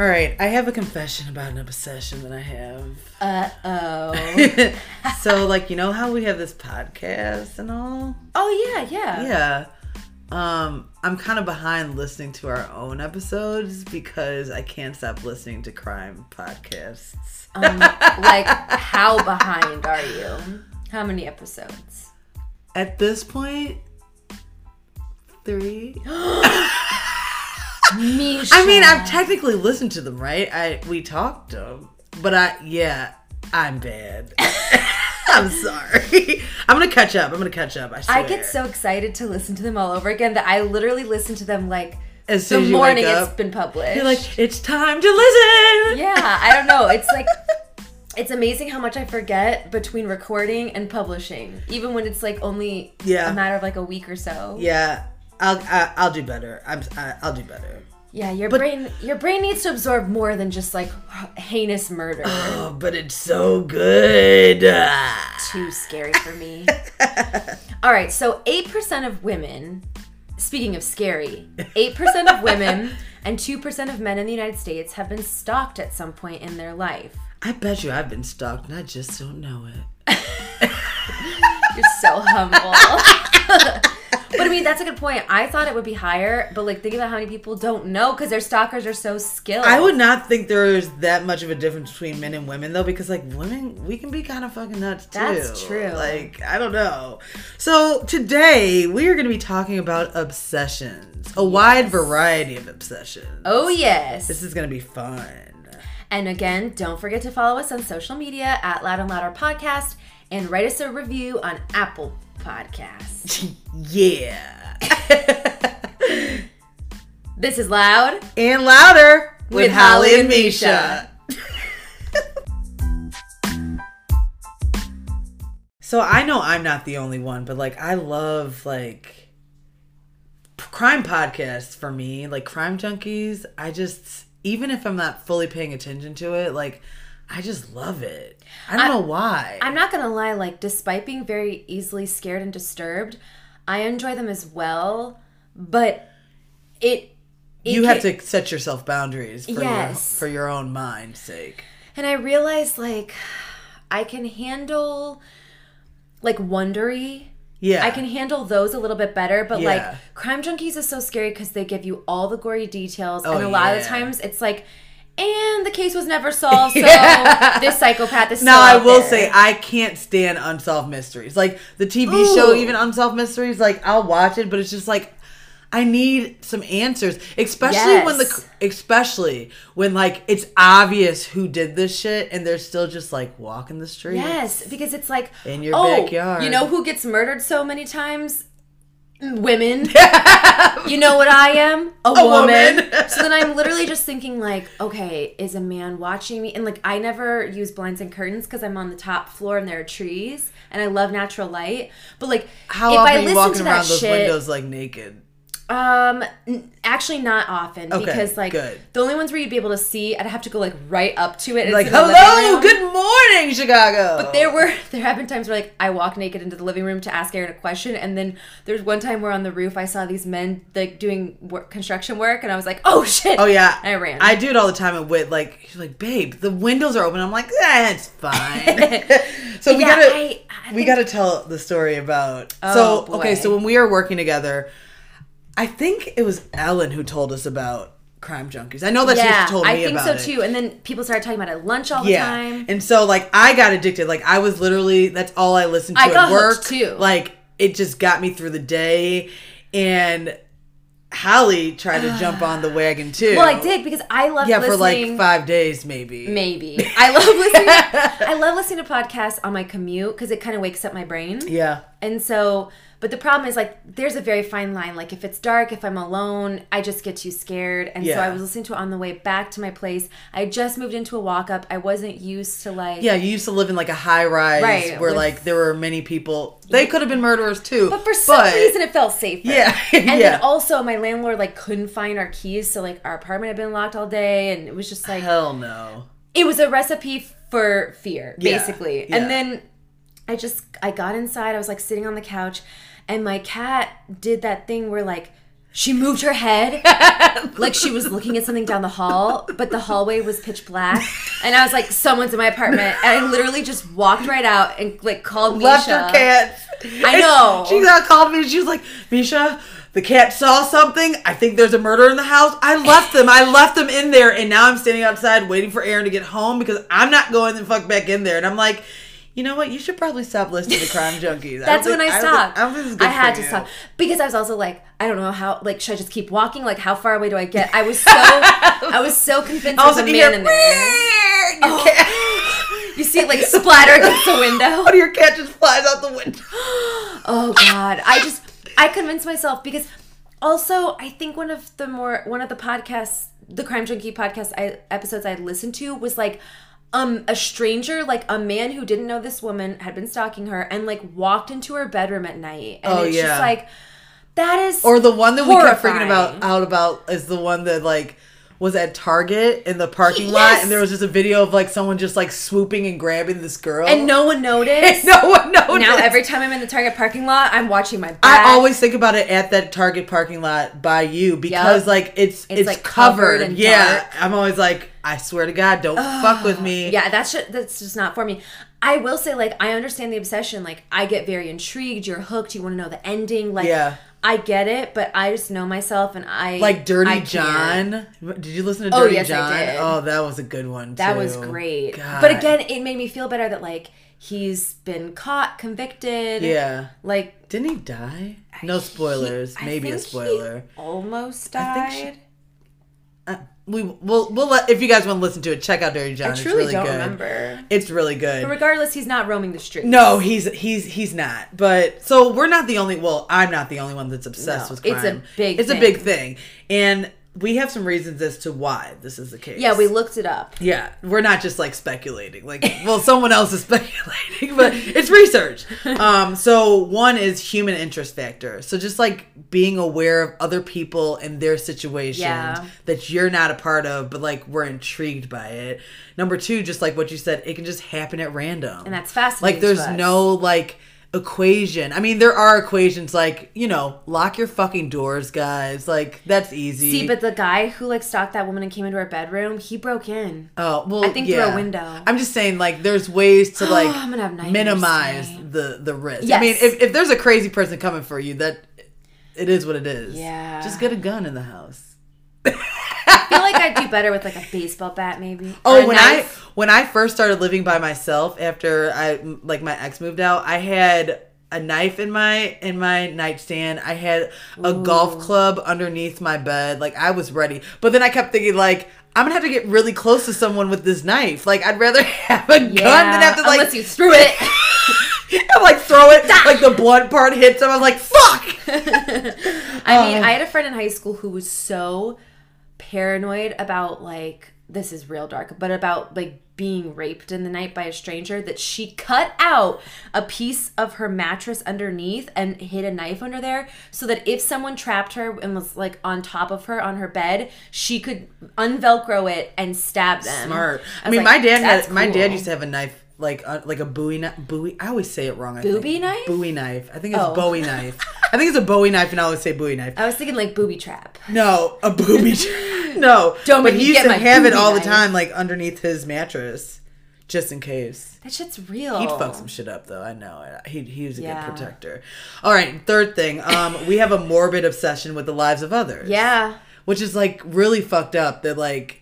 All right, I have a confession about an obsession that I have. Uh oh. so, like, you know how we have this podcast and all? oh yeah, yeah. Yeah. Um, I'm kind of behind listening to our own episodes because I can't stop listening to crime podcasts. Um, like, how behind are you? How many episodes? At this point, three. Misha. I mean, I've technically listened to them, right? I we talked them, but I yeah, I'm bad. I'm sorry. I'm gonna catch up. I'm gonna catch up. I, swear. I get so excited to listen to them all over again that I literally listen to them like as the soon as you morning wake it's up, been published. you're like, it's time to listen. yeah, I don't know. It's like it's amazing how much I forget between recording and publishing, even when it's like only Yeah. a matter of like a week or so. Yeah, I'll I, I'll do better. I'm I, I'll do better. Yeah, your brain your brain needs to absorb more than just like heinous murder. Oh, but it's so good. Too scary for me. All right, so 8% of women, speaking of scary, 8% of women and 2% of men in the United States have been stalked at some point in their life. I bet you I've been stalked and I just don't know it. You're so humble. But I mean, that's a good point. I thought it would be higher, but like think about how many people don't know because their stalkers are so skilled. I would not think there's that much of a difference between men and women though, because like women, we can be kind of fucking nuts too. That's true. Like I don't know. So today we are going to be talking about obsessions, a wide variety of obsessions. Oh, yes. This is going to be fun. And again, don't forget to follow us on social media at Loud and Louder Podcast and write us a review on Apple Podcasts. Yeah. This is Loud. and louder with, With Holly Holly and and Misha. so I know I'm not the only one, but like I love like crime podcasts for me, like crime junkies. I just even if I'm not fully paying attention to it, like I just love it. I don't I- know why. I'm not gonna lie, like, despite being very easily scared and disturbed, I enjoy them as well, but it. it you have can- to set yourself boundaries for Yes. your for your own mind's sake. And I realize, like, I can handle, like, Wondery. Yeah. I can handle those a little bit better, but Yeah. like Crime Junkies is so scary because they give you all the gory details, Oh, and a lot of yeah. times it's like, and the case was never solved, so Yeah. this psychopath is. Now I will there. say I can't stand unsolved mysteries. Like the TV show, even unsolved mysteries. Like I'll watch it, but it's just like I need some answers, especially when the especially when like it's obvious who did this shit, and they're still just like walking the street. Yes, because it's like In your oh, backyard. You know who gets murdered so many times? Women. you know what I am? A, woman. woman. so then I'm literally just thinking like, okay, is a man watching me? And like I never use blinds and curtains because I'm on the top floor and there are trees and I love natural light. But like How if often I are you listen walking to around that those shit, windows like naked? Um, n- actually not often Okay, because like good. the only ones where you'd be able to see, I'd have to go like right up to it. Like it's in the living hello, good morning, Chicago. But there were there have been times where like I walk naked into the living room to ask Aaron a question, and then there's one time where on the roof I saw these men like doing work, construction work, and I was like, oh shit! Oh yeah, I ran. I do it all the time at Wit. Like he's like, babe, the windows are open. I'm like, that's fine. so we Yeah, gotta I- I we think- gotta tell the story about. Oh, so okay, so when we were working together, I think it was Ellen who told us about crime junkies. I know that yeah, she told me I think so it. too. And then people started talking about it at lunch all the Yeah, time. and so like I got addicted. Like I was literally that's all I listened to I at work. too. Like it just got me through the day, and. Hallie tried to jump on the wagon too. Well, I did because I love Yeah, for like five days, maybe. Maybe I love listening. I love listening to podcasts on my commute because it kind of wakes up my brain. Yeah. And so, but the problem is like there's a very fine line. Like if it's dark, if I'm alone, I just get too scared. And so I was listening to it on the way back to my place. I just moved into a walk up. I wasn't used to like Yeah, you used to live in like a high rise Right, where with- like there were many people. They could have been murderers too. But for some reason, it felt safer. Yeah, and yeah. then also my landlord like couldn't find our keys, so like our apartment had been locked all day, and it was just like hell no. it was a recipe for fear Yeah, basically yeah. and then i just i got inside i was like sitting on the couch and my cat did that thing where like She moved her head like she was looking at something down the hall, but the hallway was pitch black. And I was like, someone's in my apartment. And I literally just walked right out and like called Left Misha. her cat. I know. She got called me. She was like, Misha, the cat saw something. I think there's a murder in the house. I left them. I left them in there, and now I'm standing outside waiting for Aaron to get home because I'm not going the fuck back in there. And I'm like. You know what? You should probably stop listening to Crime Junkies. That's don't when think- I stopped. I, think good I had to you. stop because I was also like, I don't know how. Like, should I just keep walking? Like, how far away do I get? I was so, I was so convinced there's a you man hear, in there. Your Oh. You see it like splatter against the window. Oh, your cat just flies out the window. Oh God, I just I convinced myself because also I think one of the more one of the podcasts, the Crime Junkie podcast I, episodes I listened to was like um a stranger, like a man who didn't know this woman had been stalking her and like walked into her bedroom at night, and Oh, it's yeah. just like that is Or the one that we kept freaking about out about is the one that like was at Target in the parking lot, and there was just a video of like someone just like swooping and grabbing this girl, and no one noticed. no one noticed. Now every time I'm in the Target parking lot, I'm watching my back. I always think about it at that Target parking lot by you because Yup. like it's it's, like, covered. covered yeah, dark. I'm always like, I swear to God, don't fuck with me. Yeah, that's just, that's just not for me. I will say, like, I understand the obsession. Like, I get very intrigued. You're hooked. You want to know the ending. Like, Yeah. I get it, but I just know myself, and I Like Dirty I. John. Did you listen to Dirty Oh, Dirty yes, I John? did. Oh, that was a good one. That too. was great. God. But again, it made me feel better that like he's been caught, convicted. yeah. Like Didn't he die? No spoilers. he- Maybe a spoiler. almost I died. We we'll we'll let if you guys want to listen to it, check out Dirty John. I it's truly really don't good. remember. It's really good. But regardless, he's not roaming the streets. No, he's he's he's not. But so we're not the only. Well, I'm not the only one that's obsessed No, with it's a big It's a big thing, and we have some reasons as to why this is the case. Yeah, we looked it up. Yeah, we're not just like speculating. Like, well, someone else is speculating, but it's research. Um, so one is human interest factor. So just like being aware of other people and their situations Yeah. that you're not a part of, but like we're intrigued by it. Number two, just like what you said, it can just happen at random, And that's fascinating Like, there's no like equation. I mean, there are equations like you know, lock your fucking doors, guys. Like that's easy. See, but the guy who like stalked that woman and came into her bedroom, he broke in. Oh well, I think through a window. I'm just saying, like, there's ways to like I'm gonna have minimize tonight. the the risk. I mean, if, if there's a crazy person coming for you, that it is what it is. Yeah. just get a gun in the house. I feel like I'd do better with like a baseball bat, maybe. Oh, when knife. I when I first started living by myself after I like my ex moved out, I had a knife in my in my nightstand. I had a golf club underneath my bed. Like I was ready. But then I kept thinking like I'm gonna have to get really close to someone with this knife. Like I'd rather have a gun than have to like unless you threw it. I'm like throw it like the blunt part hits him. I'm like fuck. I mean, Oh. I had a friend in high school who was so paranoid about like this is real dark, but about like being raped in the night by a stranger that she cut out a piece of her mattress underneath and hid a knife under there so that if someone trapped her and was like on top of her on her bed, she could unvelcro it and stab them. Smart. I, was mean, like, my dad "That's had my dad used to have a knife like uh, like a Bowie knife. Bowie. I always say it wrong. I Booby think. knife? Bowie knife. I think it's Oh. Bowie knife. I think it's a Bowie knife, and I always say Bowie knife. I was thinking like booby trap. No, a booby. no, Don't but make he used get to my have it booby all the knife. time, like underneath his mattress, just in case. That shit's real. He'd fuck some shit up though. I know. He he was a Yeah. good protector. All right, third thing. Um, we have a morbid obsession with the lives of others. Yeah. which is like really fucked up that like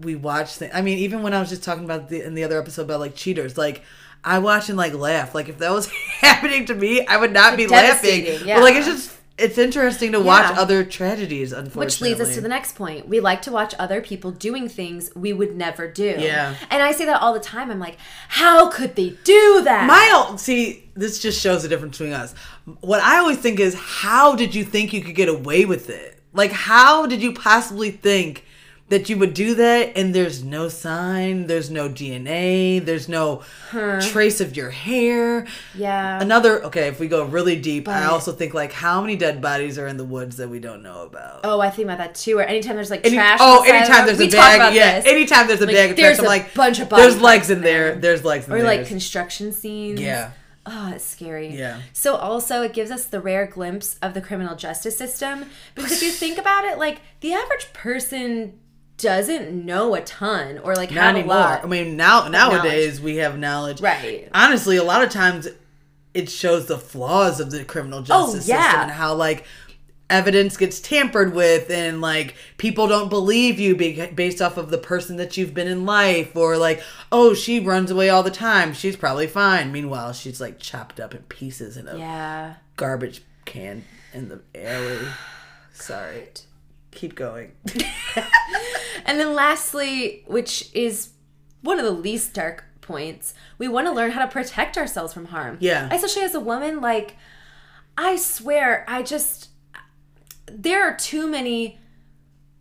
we watch things. I mean, even when I was just talking about the in the other episode about like cheaters, like I watch and like laugh. Like if that was happening to me, I would not be laughing. devastating, But like it's just it's interesting to watch Yeah. other tragedies. Unfortunately, Which leads us to the next point. We like to watch other people doing things we would never do. Yeah. And I say that all the time. I'm like, how could they do that? My see, this just shows the difference between us. What I always think is, how did you think you could get away with it? Like, how did you possibly think that you would do that? And there's no sign, there's no DNA, there's no trace of your hair. yeah. Another okay, if we go really deep, I also think like how many dead bodies are in the woods that we don't know about? oh, I think about that too. Or anytime there's like Any- trash. oh, on the side of anytime there's a bag, yeah. Anytime there's a Like, bag of there's trash, I'm a like, bunch of body there's legs in there. there. There's legs in Or there. Or like construction scenes. yeah. Oh, it's scary. Yeah. So also it gives us the rare glimpse of the criminal justice system because if you think about it, like the average person doesn't know a ton or like Not anymore. lot. I mean, now nowadays we have knowledge. Right. Honestly, a lot of times it shows the flaws of the criminal oh, justice Oh, yeah. system and how like evidence gets tampered with and like people don't believe you be- based off of the person that you've been in life or like oh she runs away all the time she's probably fine meanwhile she's like chopped up in pieces in a yeah. garbage can in the alley sorry keep going And then lastly, which is one of the least dark points, we want to learn how to protect ourselves from harm. Yeah. Especially as a woman, like I swear, I just there are too many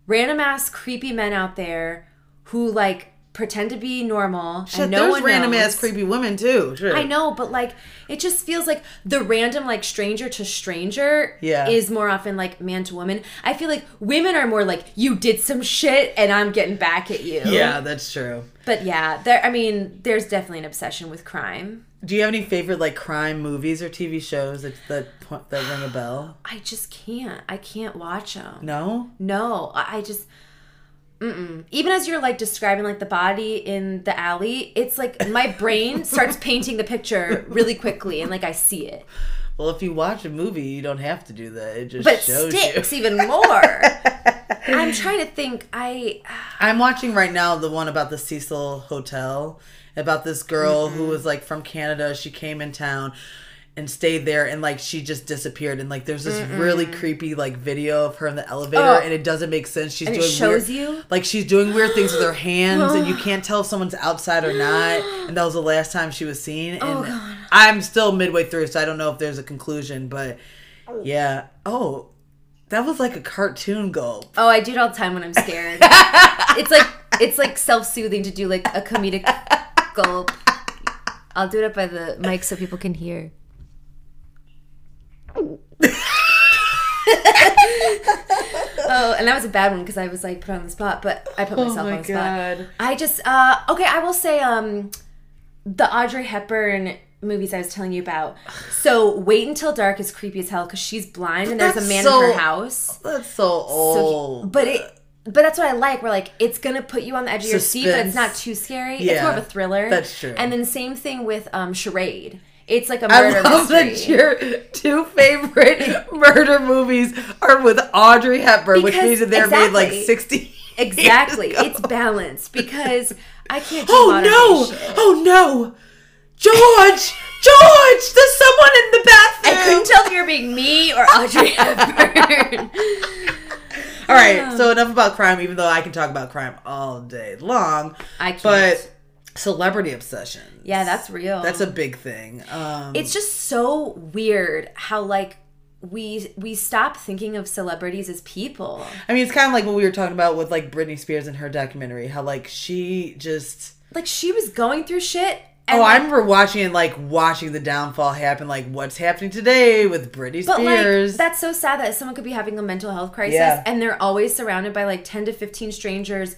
random ass creepy men out there who like pretend to be normal Shit, and no there's one random knows. ass creepy women too. I know, but like it just feels like the random like stranger to stranger Yeah. is more often like man to woman. I feel like women are more like you did some shit and I'm getting back at you. yeah that's true But yeah, there I mean, there's definitely an obsession with crime. Do you have any favorite like crime movies or TV shows that that, that ring a bell? I just can't. I can't watch them. No. No, I just. Mm-mm. Even as you're like describing like the body in the alley, it's like my brain starts painting the picture really quickly, and like I see it, Well, if you watch a movie, you don't have to do that. It just but shows sticks you. even more. I'm trying to think. I I'm watching right now the one about the Cecil Hotel, about this girl who mm-hmm. was like from Canada. She came in town and stayed there, and like she just disappeared. And like there's this really creepy like video of her in the elevator, Oh. and it doesn't make sense. She's And doing shows weird, you? like she's doing weird things with her hands, and you can't tell if someone's outside or not. And that was the last time she was seen. Oh, and Oh, God. I'm still midway through, so I don't know if there's a conclusion, but yeah. Oh. That was like a cartoon gulp. oh I do it all the time when I'm scared. it's like it's like self soothing to do like a comedic gulp. I'll do it up by the mic so people can hear. oh, and that was a bad one because I was like put on the spot, but I put myself on the spot. I just uh okay, I will say um the Audrey Hepburn movies I was telling you about. So Wait Until Dark is creepy as hell because she's blind and there's a man so- in her house. That's so So old. but it but that's what I like. We're like it's gonna put you on the edge of your seat, but it's not too scary. It's more of a thriller. that's true. And then same thing with um Charade. It's like a I murder love mystery. that your two favorite murder movies are with Audrey Hepburn, which means that they're made like 60 Exactly. It's balanced because I can't do Oh no! Oh no! George! George! There's someone in the bathroom! I couldn't tell if you were being me or Audrey Hepburn. All right, so enough about crime, even though I can talk about crime all day long. I can't. But celebrity obsession. yeah, that's real. That's a big thing. Um, it's just so weird how like we we stop thinking of celebrities as people. I mean, it's kind of like what we were talking about with like Britney Spears and her documentary. How like she just. Like she was going through shit. And Oh, I like, remember watching it, like watching the downfall happen. Like, what's happening today with Britney But Spears? like that's so sad that someone could be having a mental health crisis Yeah. and they're always surrounded by like 10 to 15 strangers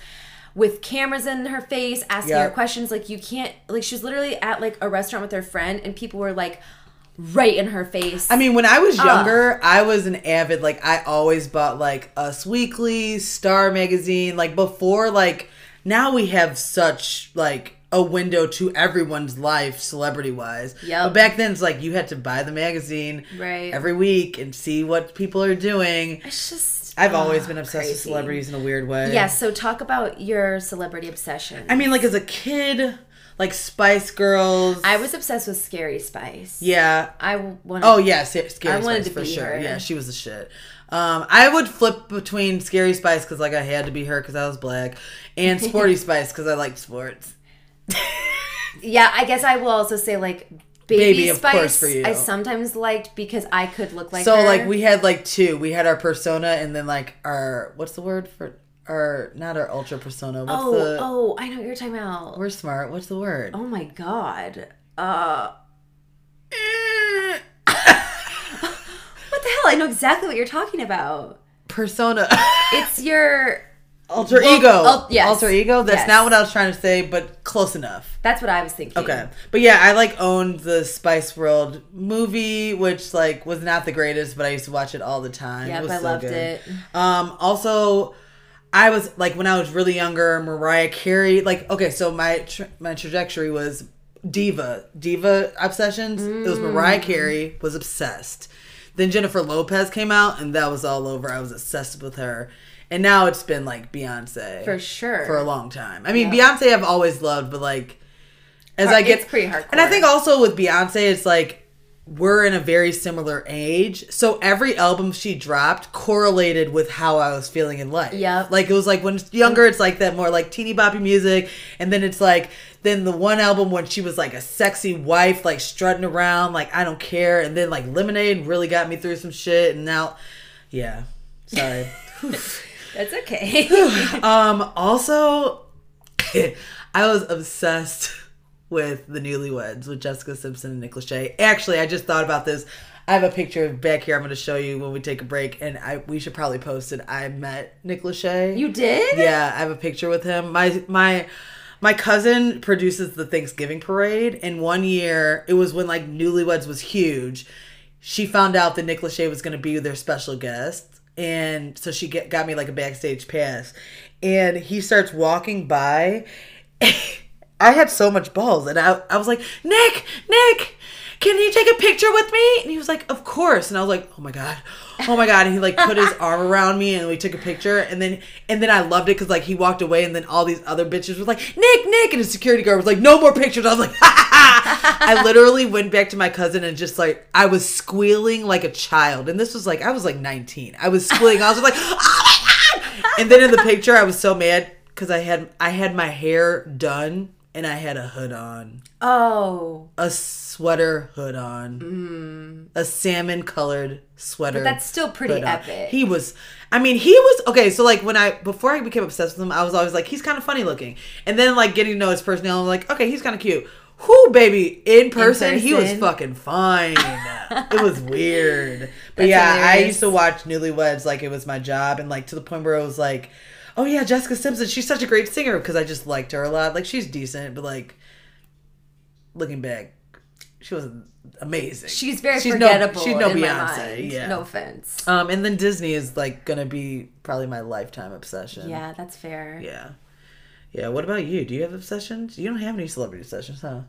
with cameras in her face asking Yeah. her questions like you can't like she was literally at like a restaurant with her friend and people were like right in her face. I mean, when I was younger, I was an avid like I always bought like Us Weekly, Star magazine. Like before, like now we have such like a window to everyone's life, celebrity wise. Yeah. But back then, it's like you had to buy the magazine Right. every week and see what people are doing. it's just I've always ah, been obsessed with celebrities in a weird way. Yeah, so talk about your celebrity obsession. I mean, like as a kid, like Spice Girls. I was obsessed with Scary Spice. yeah. I wanted Oh yeah, Scary I wanted Spice to for be sure. her. Yeah, she was the shit. Um, I would flip between Scary Spice because like I had to be her because I was black, and Sporty Spice because I liked sports. Yeah, I guess I will also say like Baby, Baby, of Spice. course, for you. I sometimes liked because I could look like so her. like we had like two. We had our persona and then like our what's the word for our not our ultra persona. What's Oh, the oh, I know what you're talking about. we're smart. What's the word? Oh my god. Uh what the hell? I know exactly what you're talking about. persona. It's your alter Well, ego. al- yes. Alter ego. That's Yes. not what I was trying to say, but close enough. That's what I was thinking. Okay. But yeah, I like owned the Spice World movie, which like was not the greatest, but I used to watch it all the time. Yep, it was I so loved good. it. Um also I was like when I was really younger, Mariah Carey, like okay, so my tra- my trajectory was diva, diva obsessions. It was Mm. Mariah Carey was obsessed. Then Jennifer Lopez came out and that was all over. I was obsessed with her. And now it's been like Beyonce For sure. for a long time. I mean, Beyonce I've always loved, but like as Hard- I get it's pretty hardcore. and I think also with Beyonce, it's like we're in a very similar age, so every album she dropped correlated with how I was feeling in life. Yeah. like it was like when it's younger, it's like that more like teeny boppy music, and then it's like then the one album when she was like a sexy wife, like strutting around, like I don't care, and then like Lemonade really got me through some shit, and now, yeah, sorry. That's okay. Um, also, I was obsessed with the newlyweds with Jessica Simpson and Nick Lachey. Actually, I just thought about this. I have a picture back here. I'm going to show you when we take a break, and I we should probably post it. I met Nick Lachey. you did? Yeah, I have a picture with him. My my my cousin produces the Thanksgiving parade, and one year it was when like Newlyweds was huge. She found out that Nick Lachey was going to be their special guest, and so she get, got me like a backstage pass. And he starts walking by. I had so much balls, and I I was like, Nick, Nick. Can you take a picture with me? And he was like, Of course. And I was like, Oh my God. Oh my God. And he like put his arm around me and we took a picture. And then and then I loved it because like he walked away and then all these other bitches were like, Nick, Nick. And his security guard was like, No more pictures. I was like, I literally went back to my cousin and just like I was squealing like a child. And this was like I was like 19. I was squealing. I was like, Oh my God. And then in the picture I was so mad because I had I had my hair done and I had a hood on Oh. a sweater hood on, a salmon colored sweater. Mm. But that's still pretty on. epic. He was, I mean, he was okay. So like when I before I became obsessed with him, I was always like, he's kind of funny looking, and then like getting to know his personality, I'm like, okay, he's kind of cute. Who, baby, in person, he was fucking fine. it was weird, but That's yeah, I used to watch Newlyweds like it was my job, and like to the point where I was like. Oh yeah, Jessica Simpson. She's such a great singer because I just liked her a lot. Like she's decent, but like looking back, she was amazing. She's very no- forgettable she's no in my Beyonce. Yeah. No offense. Um, and then Disney is like gonna be probably my lifetime obsession. Yeah, that's fair. Yeah. Yeah. What about you? Do you have obsessions? You don't have any celebrity obsessions, huh?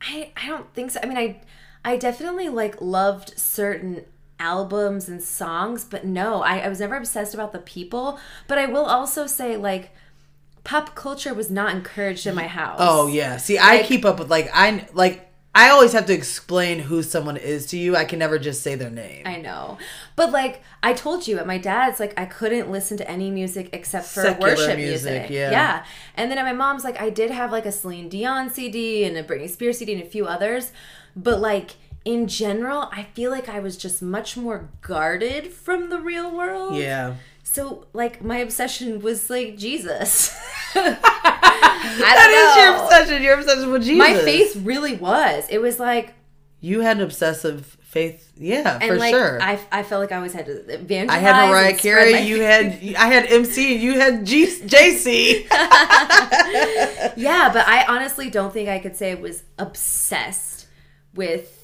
I I don't think so. I mean, I I definitely like loved certain albums and songs, but no, I, I was never obsessed about the people. But I will also say like pop culture was not encouraged in my house. Oh yeah. See, I keep up with like I like I always have to explain who someone is to you. I can never just say their name. I know. But like I told you at my dad's like I couldn't listen to any music except for Secular worship music, music. yeah. Yeah. And then at my mom's like I did have like a Celine Dion CD and a Britney Spears CD and a few others, but like in general, I feel like I was just much more guarded from the real world. yeah. So like my obsession was like Jesus. That is I your don't know. obsession. Your obsession with Jesus. My faith really was. It was like You had an obsessive faith. Yeah, and for like sure. I, I felt like I always had to evangelize. I had Mariah and spread Carey. You faith. had I had MC. You had G, JC. Yeah, but I honestly don't think I could say I was obsessed with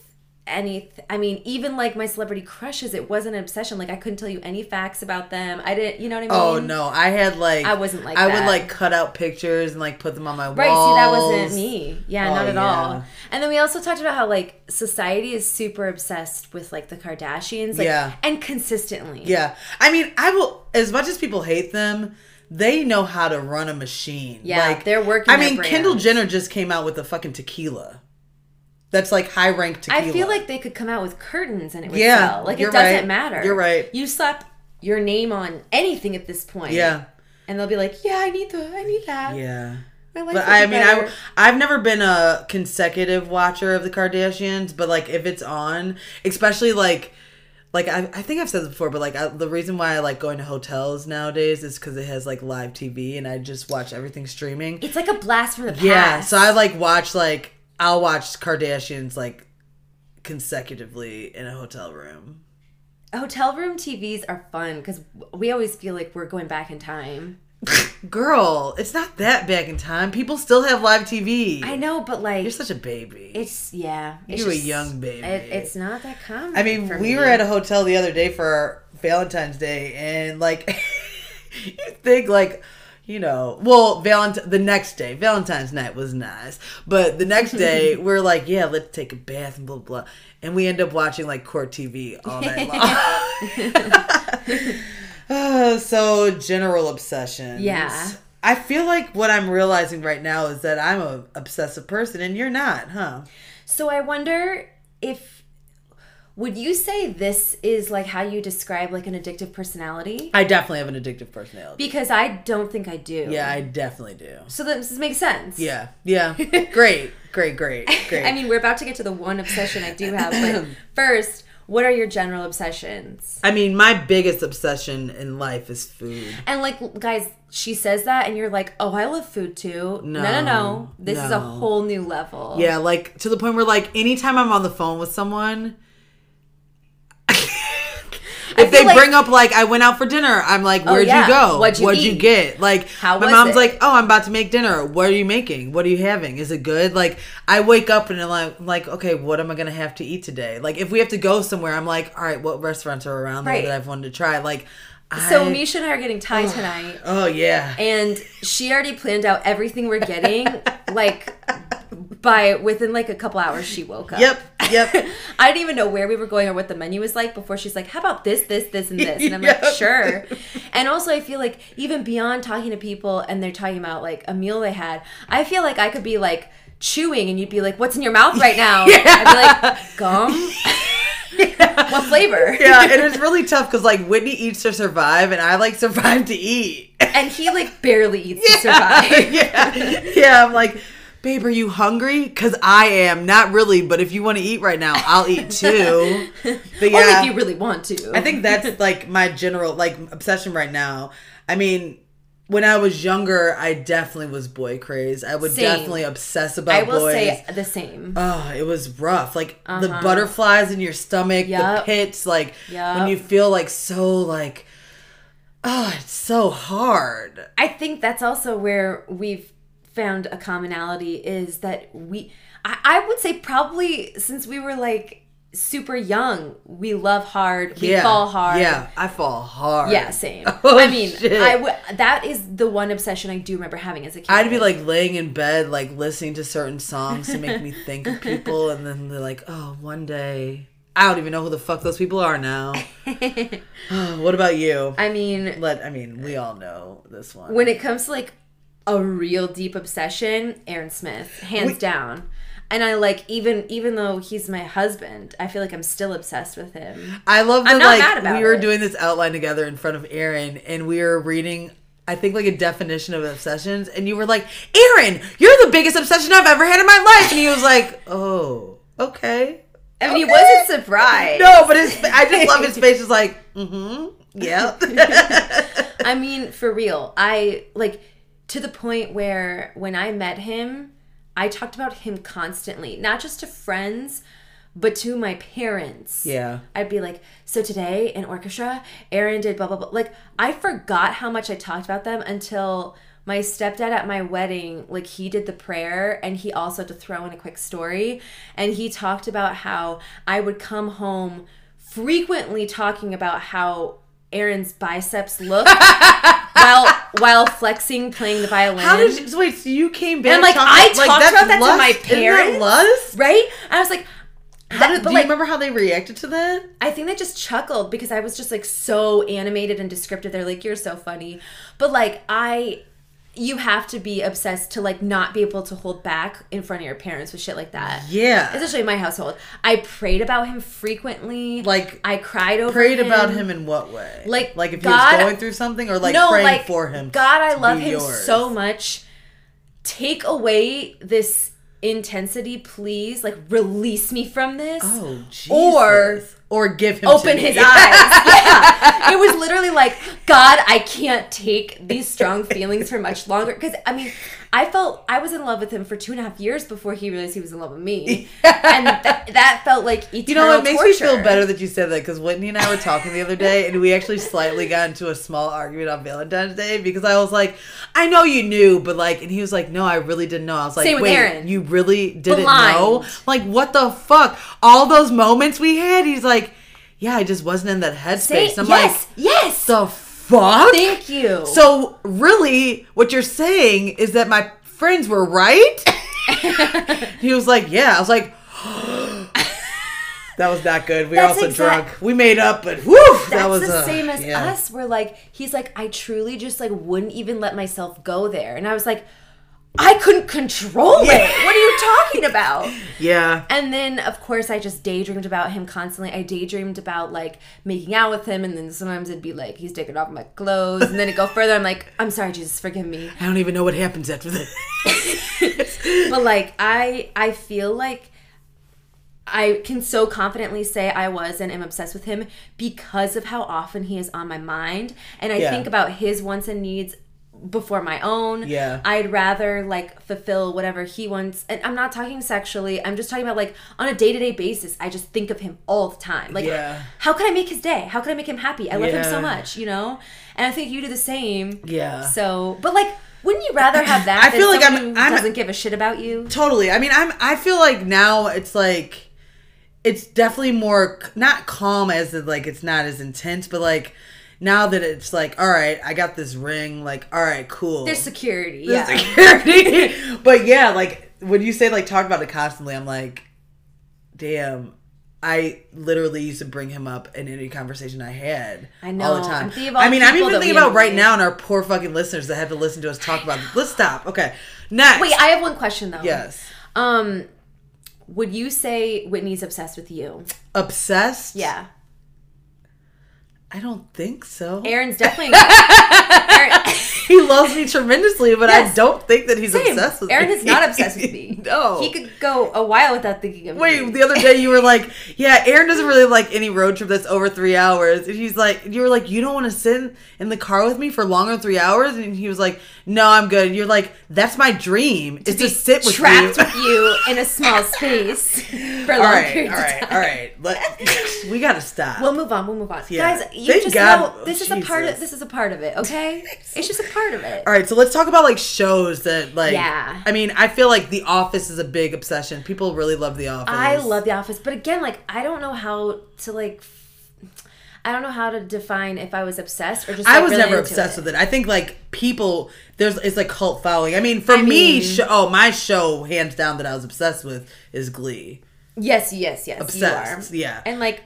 any. I mean, even like my celebrity crushes, it wasn't an obsession. Like I couldn't tell you any facts about them. I didn't. You know what I oh, mean? Oh no, I had like I wasn't like I would like cut out pictures and like put them on my wall. Right, walls. see, that wasn't me. Yeah, Oh, not at yeah. all. And then we also talked about how like society is super obsessed with like the Kardashians, like, Yeah. and consistently. Yeah, I mean, I will. As much as people hate them, they know how to run a machine. Yeah, like they're working I mean, Kendall. Jenner just came out with a fucking tequila. That's like high ranked tequila. I feel like they could come out with curtains and it would Yeah, sell. Like it doesn't right. matter. You're right. You slap your name on anything at this point. yeah, And they'll be like, Yeah, I need the I need that. yeah. But I mean, better." I I've never been a consecutive watcher of the Kardashians, but like if it's on, especially like like I, I think I've said this before, but like I, the reason why I like going to hotels nowadays is because it has like live TV and I just watch everything streaming. It's like a blast from the past. Yeah, so I like watch like I'll watch Kardashians like consecutively in a hotel room. hotel room TVs are fun because we always feel like we're going back in time. Girl, it's not that back in time. People still have live TV. I know, but like You're such a baby. it's yeah. It's You a young baby. It, it's not that common. I mean, we me. were at a hotel the other day for Valentine's Day, and like, you think like, you know, well, Valentine the next day, Valentine's night was nice, but the next day we're like, yeah, let's take a bath and blah blah, blah. and we end up watching like court TV all night long. Uh, so general obsessions. Yeah. I feel like what I'm realizing right now is that I'm a obsessive person, and you're not, huh? So I wonder if would you say this is like how you describe like an addictive personality? I definitely have an addictive personality. Because I don't think I do. Yeah, I definitely do. So this makes sense. Yeah, yeah. great, great, great, great. I mean, we're about to get to the one obsession I do have, but first, what are your general obsessions? I mean, my biggest obsession in life is food. And like, guys, she says that, and you're like, "Oh, I love food too." No, no, no. No, This is a whole new level. Yeah, like to the point where like anytime I'm on the phone with someone, if they like- bring up like I went out for dinner, I'm like, oh, where'd yeah. you go? What'd you What'd you get? Like How my mom's it? like, oh, I'm about to make dinner. What are you making? What are you having? Is it good? Like I wake up and I'm like, okay, what am I gonna have to eat today? Like if we have to go somewhere, I'm like, all right, what restaurants are around there that I've wanted to try? Like, So I- Misha and I are getting Thai oh, tonight. Oh yeah. and she already planned out everything we're getting like by within like a couple hours she woke up. Yep. Yep. i didn't even know where we were going or what the menu was like before. She's like how about this this this and this? And i'm like sure. And also i feel like even beyond talking to people and they're talking about like a meal they had i feel like i could be like chewing and you'd be like what's in your mouth right now? I'd be like gum? What flavor? Yeah, and it's really tough because like Whitney eats to survive, and I like survive to eat. and he like barely eats to survive. Yeah, yeah. I'm like, babe, are you hungry? Because I am. Not really, but if you want to eat right now, I'll eat too. But only yeah, if you really want to I think that's like my general like obsession right now. I mean. When I was younger, I definitely was boy crazed. I would Same. definitely obsess about boys. I will boys. say the same. Oh, it was rough. Like the uh-huh. butterflies in your stomach, the pits, like Yup. when you feel like so like oh, it's so hard. I think that's also where we've found a commonality is that we, I, I would say probably since we were like super young, we love hard, we yeah. fall hard. Yeah, I fall hard. Yeah, same. Oh, I mean, shit. I w- that is the one obsession I do remember having as a kid. I'd be like laying in bed, like listening to certain songs to make me think of people, and then they're like, "Oh, one day." I don't even know who the fuck those people are now. what about you? I mean, Let I mean, we all know this one. when it comes to like a real deep obsession, Aaron Smith, hands We- down. And I like even even though he's my husband, I feel like I'm still obsessed with him. I love that I'm not mad like we were it. doing this outline together in front of Aaron and we were reading I think like a definition of obsessions and you were like, "Aaron, you're the biggest obsession I've ever had in my life." And he was like, "Oh, okay." I mean, he wasn't surprised. No, but his I just love his face is like, "Mhm. Yeah." I mean, for real. I like to the point where when I met him, I talked about him constantly, not just to friends, but to my parents. yeah. I'd be like, so today in orchestra, Aaron did blah blah blah. Like I forgot how much I talked about them until my stepdad at my wedding, like he did the prayer and he also had to throw in a quick story. And he talked about how I would come home frequently talking about how Aaron's biceps look while while flexing playing the violin. How did you so wait, so you came back And, like, I talked that's about that to my parents? lust? right? And I was like, How did, do like, you remember how they reacted to that? I think they just chuckled because I was just like so animated and descriptive. They're like, "You're so funny," but like I, you have to be obsessed to like not be able to hold back in front of your parents with shit like that. Yeah. Especially in my household, I prayed about him frequently. Like, I cried over Prayed him. about him in what way? Like, like if he was going through something or like no, praying like for him. God, I love him yours? so much. Take away this intensity, please. Like release me from this. Oh, Jesus. Or or give him open his eyes. Yeah. it was literally like, God, I can't take these strong feelings for much longer. Because I mean, I felt I was in love with him for two and a half years before he realized he was in love with me, and th- that felt like eternal You know, it makes torture. me feel better that you said that because Whitney and I were talking the other day, and we actually slightly got into a small argument on Valentine's Day because I was like, "I know you knew, but like," and he was like, "No, I really didn't know." I was like, Same "Wait, Aaron. you really didn't Blind. know? Like, what the fuck? All those moments we had." He's like, "Yeah, I just wasn't in that headspace." Say, I'm yes, like, yes. "The fuck?" Thank you. So really, what you're saying is that my friends were right. he was like, "Yeah." I was like, "That was not good." We were That's also exact- drunk. We made up, but That's that was the uh, same as yeah. us. We're like, he's like, I truly just like wouldn't even let myself go there, and I was like, I couldn't control it. What are you talking about? Yeah, And then, of course, I just daydreamed about him constantly. I daydreamed about like making out with him, and then sometimes it'd be like he's taking off my clothes, and then it go further. I'm like, I'm sorry, Jesus, forgive me. I don't even know what happens after this. But like, I I feel like I can so confidently say I was and am obsessed with him because of how often he is on my mind, and I Yeah. think about his wants and needs before my own. Yeah. I'd rather like fulfill whatever he wants. And I'm not talking sexually. I'm just talking about like on a day-to-day basis, I just think of him all the time. Like Yeah. how can I make his day? How can I make him happy? I love him so much, you know? And I think you do the same. Yeah. So, but like wouldn't you rather have that I feel like I'm- I'm- doesn't give a shit about you? totally. I mean, I'm. I feel like now it's like, it's definitely more not calm as in, like it's not as intense, but like now that it's like, all right, I got this ring. Like, all right, cool. There's security. There's yeah. security. but yeah, like when you say like talk about it constantly, I'm like, damn. I literally used to bring him up in any conversation I had. I know. all the time. I'm thinking about I mean, I'm even thinking about right now and our poor fucking listeners that have to listen to us talk about. Let's stop. Okay, next. Wait, I have one question though. yes, Um, would you say Whitney's obsessed with you? obsessed. Yeah. I don't think so. Aaron's definitely. Aaron, he loves me tremendously, but I don't think that he's same. obsessed with Aaron me. is not obsessed with me. no. He could go a while without thinking of Wait, me. Wait, the other day you were like, "Yeah, Aaron doesn't really like any road trip that's over three hours." And he's like, "You were like, you don't want to sit in the car with me for longer than three hours?" And he was like, "No, I'm good." And you're like, "That's my dream is to, sit with trapped you." with you in a small space for all long right, periods all of right, time. all right. Let, we gotta stop. We'll move on. We'll move on, Yeah. guys. You Thank just God- know oh, this is a part of this is a part of it. Okay, it's just a part of it. all right, so let's talk about like shows that like. Yeah. I mean, I feel like The Office is a big obsession. People really love The Office. I love The Office, but again, like I don't know how to like. I don't know how to define if I was obsessed or just. I was really never obsessed with it. I think like people there's it's like cult following. I mean, for I me, mean- sh- oh my show hands down that I was obsessed with is Glee. Yes, yes, yes. Obsessed, yeah. And like,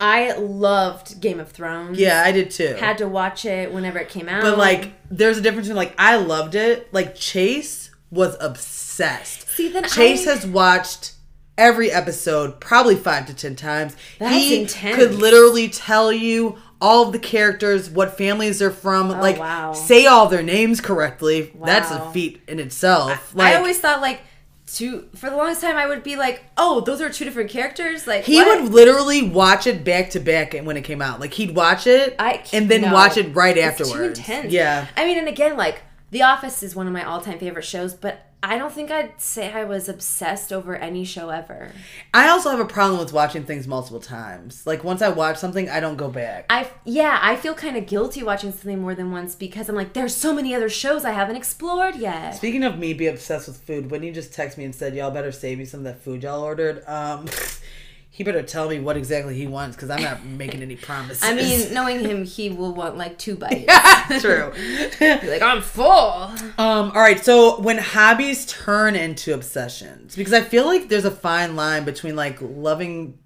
I loved Game of Thrones. Yeah, I did too. Had to watch it whenever it came out. but like, there's a difference between like I loved it. Like Chase was obsessed. See, then Chase I- has watched every episode probably five to ten times. That's he intense. could literally tell you all of the characters, what families they're from, oh, like Oh, wow. say all their names correctly. That's a feat in itself. Like I always thought like two for the longest time I would be like, oh, those are two different characters. Like He what? would literally watch it back to back when it came out. Like he'd watch it I and then no. watch it right It's afterwards. Too intense. Yeah. I mean, and again, like The Office is one of my all-time favorite shows, but I don't think I'd say I was obsessed over any show ever. I also have a problem with watching things multiple times. Like once I watch something, I don't go back. I yeah, I feel kind of guilty watching something more than once because I'm like, there's so many other shows I haven't explored yet. Speaking of me be obsessed with food, Whitney just texted me and said, "Y'all better save me some of that food y'all ordered." Um, he better tell me what exactly he wants because I'm not making any promises. I mean, knowing him, he will want like two bites. yeah, true. Be like, I'm full. Um, all right, so when hobbies turn into obsessions, because I feel like there's a fine line between like loving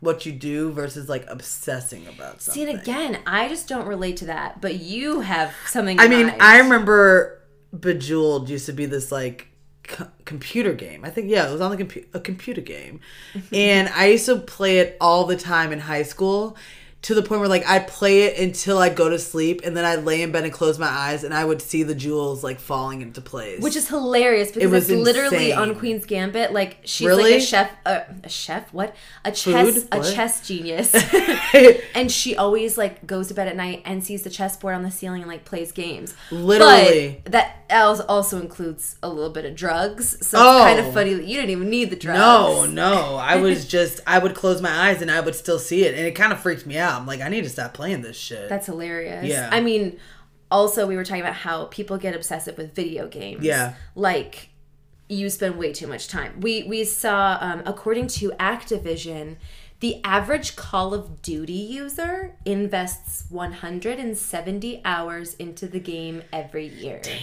what you do versus like obsessing about something. See, and again, I just don't relate to that. But you have something. I mean, mind. I remember Bejeweled used to be this like co- computer game. I think yeah, it was on the compu- a computer game, mm-hmm. and I used to play it all the time in high school. To the point where like I'd play it until I'd go to sleep and then I'd lay in bed and close my eyes and I would see the jewels like falling into place. Which is hilarious because it was it's literally on Queen's Gambit. Like she's Really? like a chef, uh, a chef. What? A chess, Food? a What? chess genius. and she always like goes to bed at night and sees the chessboard on the ceiling and like plays games. Literally. but that als- also includes a little bit of drugs. So Oh. it's kind of funny that you didn't even need the drugs. no, no. I was just I would close my eyes and I would still see it and it kind of freaked me out. I'm like I need to stop playing this shit. That's hilarious. Yeah. I mean, also we were talking about how people get obsessive with video games. Yeah. Like you spend way too much time. We we saw um, according to Activision, the average Call of Duty user invests 170 hours into the game every year. Damn.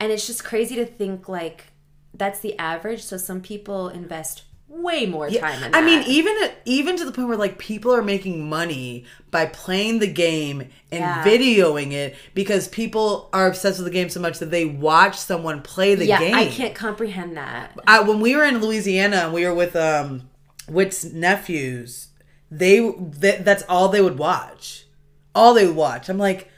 And it's just crazy to think like that's the average. So some people invest way more time in I mean, even even to the point where like people are making money by playing the game and Yeah. videoing it because people are obsessed with the game so much that they watch someone play the yeah, game. I can't comprehend that. I, when we were in Louisiana and we were with um Witt's nephews, they th- that's all they would watch. All they would watch. I'm like,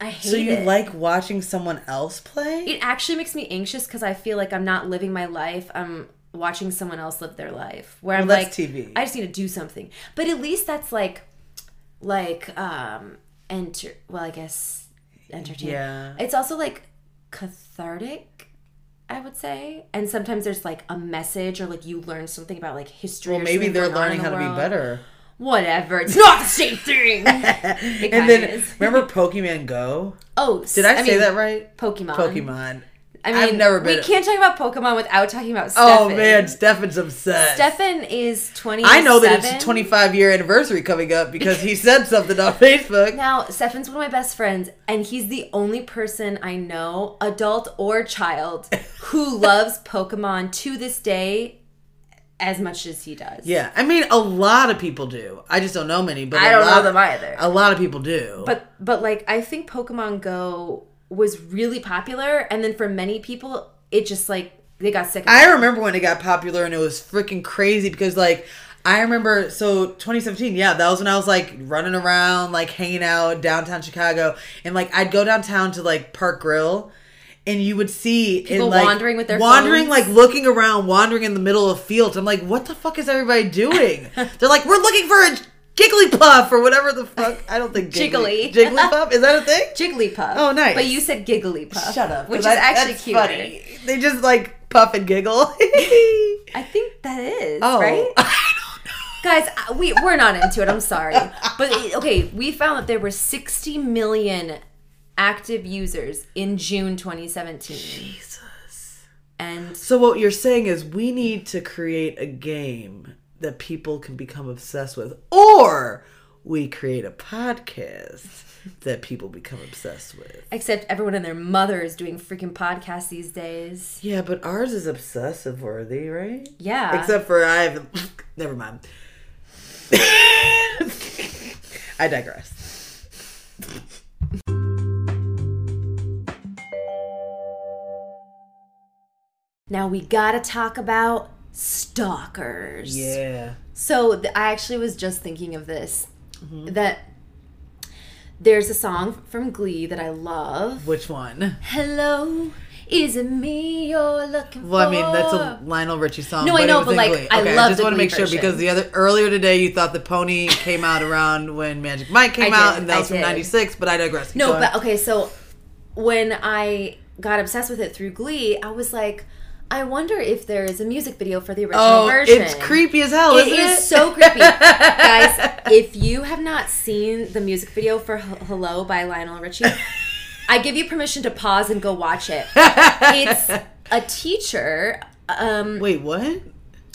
I hate so you it. like watching someone else play? It actually makes me anxious because I feel like I'm not living my life. I'm watching someone else live their life. Where I'm that's like, TV. I just need to do something. But at least that's like, like, um, enter. Well, I guess entertaining. Yeah. It's also like cathartic. I would say, and sometimes there's like a message or like you learn something about like history. well, or maybe they're learning in how the to be better. Whatever, it's not the same thing. And then is. remember Pokemon Go? oh, Did I, say mean, that right? Pokemon. Pokemon. I mean, I've never been. We can't talk about Pokemon without talking about oh man, Stefan's obsessed. Stefan is 20. I know that it's a 25 year anniversary coming up because he said something on Facebook. Now, Stefan's one of my best friends, and he's the only person I know, adult or child, who loves Pokemon to this day as much as he does. Yeah, I mean, a lot of people do. I just don't know many, but I don't lot, know them either. A lot of people do. But but like I think Pokemon Go was really popular, and then for many people, it just like they got sick. Of I it. remember when it got popular and it was freaking crazy because like I remember so 2017, yeah, that was when I was like running around, like hanging out downtown Chicago, and like I'd go downtown to like Park Grill. And you would see People in, like, wandering with their wandering, phones. like looking around, wandering in the middle of fields. I'm like, what the fuck is everybody doing? They're like, we're looking for a Jigglypuff or whatever the fuck. I don't think Jiggly. Jigglypuff is that a thing? Jigglypuff. Oh, nice. But you said Gigglypuff. Shut up, Which is That- actually that's cute. funny. They just like puff and giggle. I think that is oh, right. I don't know. Guys, we we're not into it. I'm sorry, but okay, we found that there were 60 million active users in June 2017, Jesus. and So what you're saying is we need to create a game that people can become obsessed with, or we create a podcast that people become obsessed with. except everyone and their mother is doing freaking podcasts these days. Yeah, but ours is obsessive worthy, right? Yeah, Except for I have. Never mind. I digress. now we gotta talk about stalkers. Yeah. So th- I actually was just thinking of this Mm-hmm. that there's a song from Glee that I love. Which one? Hello, is it me you're looking for? Well, I mean, that's a Lionel Richie song. No, I know, but, like, Glee. I okay, love I just want to make sure version. because the other earlier today you thought the Pony came out around when Magic Mike came out, and that I was from '96. But I digress. No, but okay, so when I got obsessed with it through Glee, I was like, I wonder if there is a music video for the original oh, version. it's creepy as hell, It isn't it? is so creepy. Guys, if you have not seen the music video for H- Hello by Lionel Richie, I give you permission to pause and go watch it. It's a teacher. Um, Wait, what?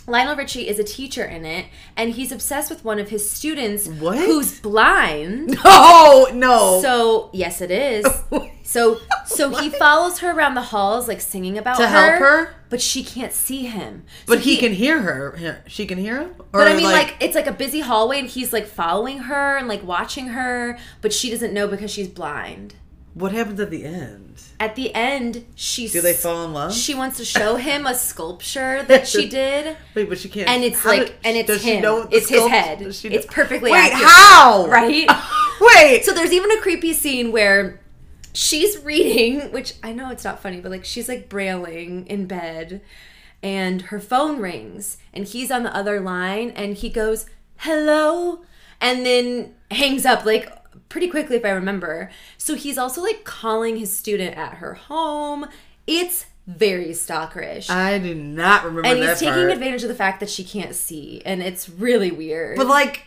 Lionel Richie is a teacher in it, and he's obsessed with one of his students What? who's blind. Oh no! So yes, it is. So so he follows her around the halls, like singing about To her, help her? but she can't see him. but So he, can hear her. She can hear him. Or But I mean, like, it's like a busy hallway, and he's like following her and like watching her, but she doesn't know because she's blind. What happens at the end? At the end, she Do they fall in love? She wants to show him a sculpture that she did, Wait, but she can't. and it's like, did- and it's does she him. know what the it's his head. she It's perfectly Wait, accurate. how? Right? Wait. So there's even a creepy scene where she's reading, which I know it's not funny, but like she's like brailing in bed and her phone rings and he's on the other line and he goes, "Hello?" and then hangs up like pretty quickly if I remember. So he's also like calling his student at her home. It's very stalkerish. I do not remember and he's taking part. advantage of the fact that she can't see and it's really weird. But like,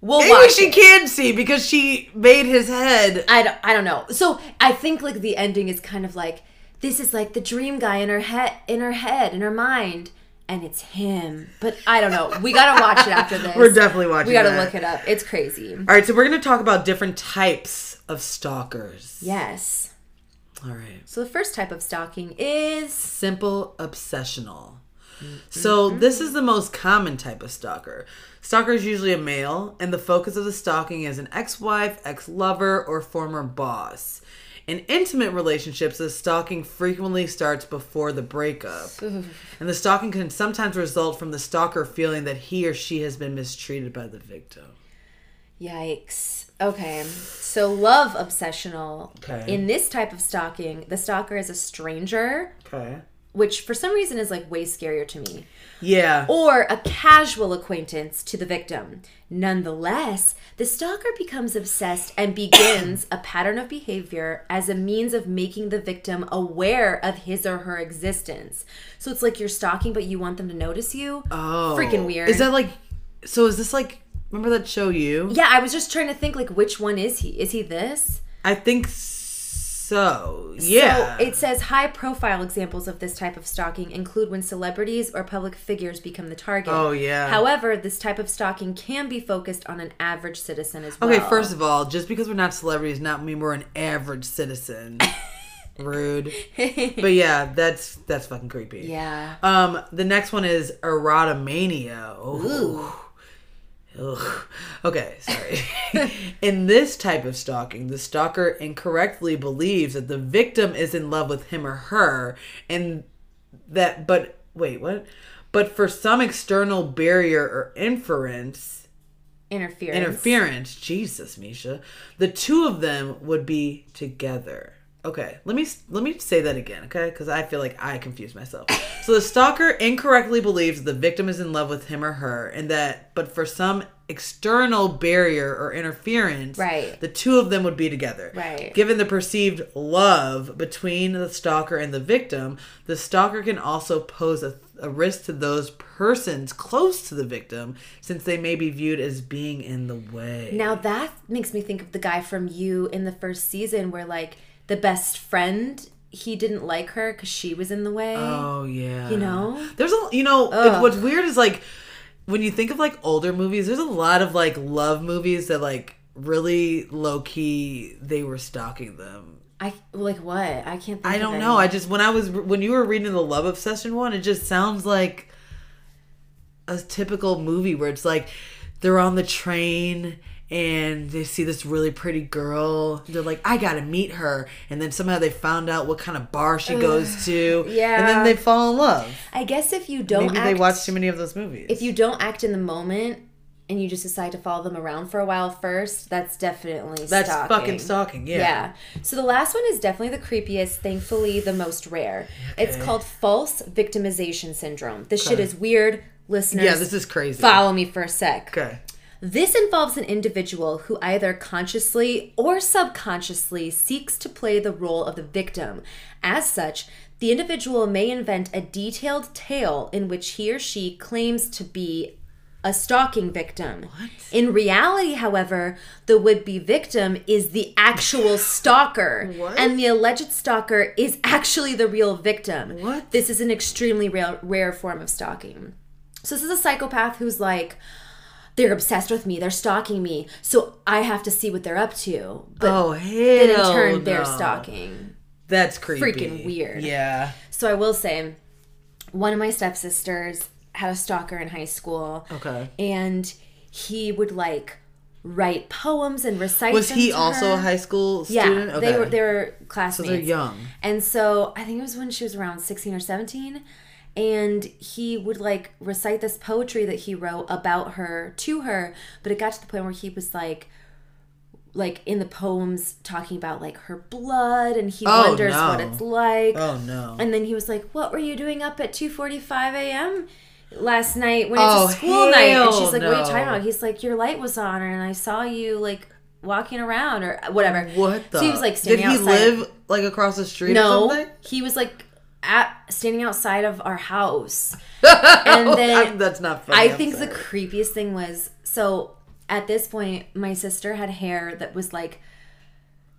we'll maybe she it. can see because she made his head. I don't, I don't know. So I think like the ending is kind of like this is like the dream guy in her head, in her head, in her mind, and it's him. But I don't know. We gotta watch it after this. We're definitely watching. We gotta that. look it up. It's crazy. All right, so we're gonna talk about different types of stalkers. Yes. All right. So the first type of stalking is Simple obsessional. Mm-hmm. So this is the most common type of stalker. Stalker is usually a male, and the focus of the stalking is an ex-wife, ex-lover, or former boss. In intimate relationships, the stalking frequently starts before the breakup. And the stalking can sometimes result from the stalker feeling that he or she has been mistreated by the victim. Yikes. Okay. So love obsessional. Okay. In this type of stalking, the stalker is a stranger, Okay. Which for some reason is like way scarier to me. Yeah. or a casual acquaintance to the victim. Nonetheless, the stalker becomes obsessed and begins a pattern of behavior as a means of making the victim aware of his or her existence. So it's like you're stalking, but you want them to notice you. Oh. Freaking weird. Is that like so is this like remember that show you? Yeah, I was just trying to think like which one is he? Is he this? I think so. Yeah. So it says high profile examples of this type of stalking include when celebrities or public figures become the target. Oh, yeah. However, this type of stalking can be focused on an average citizen as well. Okay, first of all, just because we're not celebrities, not mean we're an average citizen. Rude. But yeah, that's that's fucking creepy. Yeah. Um, the next one is erotomania. Ooh. Ugh. Okay, sorry. in this type of stalking, the stalker incorrectly believes that the victim is in love with him or her, and that, but wait, what? But for some external barrier or inference, Interference. interference, Jesus, Misha, the two of them would be together. Okay, let me let me say that again, okay? Because I feel like I confused myself. So the stalker incorrectly believes the victim is in love with him or her, and that, but for some external barrier or interference, Right. the two of them would be together. Right. Given the perceived love between the stalker and the victim, the stalker can also pose a, a risk to those persons close to the victim, since they may be viewed as being in the way. Now that makes me think of the guy from You in the first season where like the best friend he didn't like her because she was in the way. Oh yeah. You know? There's a you know what's weird is like when you think of like older movies, there's a lot of like love movies that like really low key they were stalking them. I like what? I can't. think I don't know. I just when I was when you were reading the love obsession one, it just sounds like a typical movie where it's like they're on the train and they see this really pretty girl. They're like, I gotta meet her, and then somehow they found out what kind of bar she goes to. Yeah. and then they fall in love. I guess if you don't Maybe act, they watch too many of those movies. if you don't act in the moment and you just decide to follow them around for a while first, that's definitely that's stalking. fucking stalking. Yeah. Yeah. So the last one is definitely the creepiest, thankfully the most rare. It's called false victimization syndrome. This shit is weird. Listeners, Yeah, this is crazy. follow me for a sec. Okay. This involves an individual who either consciously or subconsciously seeks to play the role of the victim. As such, the individual may invent a detailed tale in which he or she claims to be a stalking victim. In reality, however, the would be victim is the actual stalker, What? and the alleged stalker is actually the real victim. What? This is an extremely rare, rare form of stalking. So, this is a psychopath who's like, they're obsessed with me, they're stalking me, so I have to see what they're up to. But oh hell. then in turn, they're stalking. That's creepy. Freaking weird. Yeah. So, I will say, one of my stepsisters had a stalker in high school. Okay. And he would like write poems and recite. Was he also her. a high school student? Yeah, student? they were they were so classmates. they're young. And so I think it was when she was around 16 or 17. And he would like recite this poetry that he wrote about her to her. But it got to the point where he was like, like in the poems talking about like her blood and he Oh, wonders what it's like. Oh no. And then he was like, "What were you doing up at 2:45 a.m. last night when Oh, it's a oh, school night?" And she's like, "What are you talking about?" He's like, "Your light was on, and I saw you like walking around or whatever." what the? So he was like Did he outside. live like across the street or No, he was like at standing outside of our house. And then I'm- that's not funny. I I'm think the creepiest thing was so at this point, my sister had hair that was like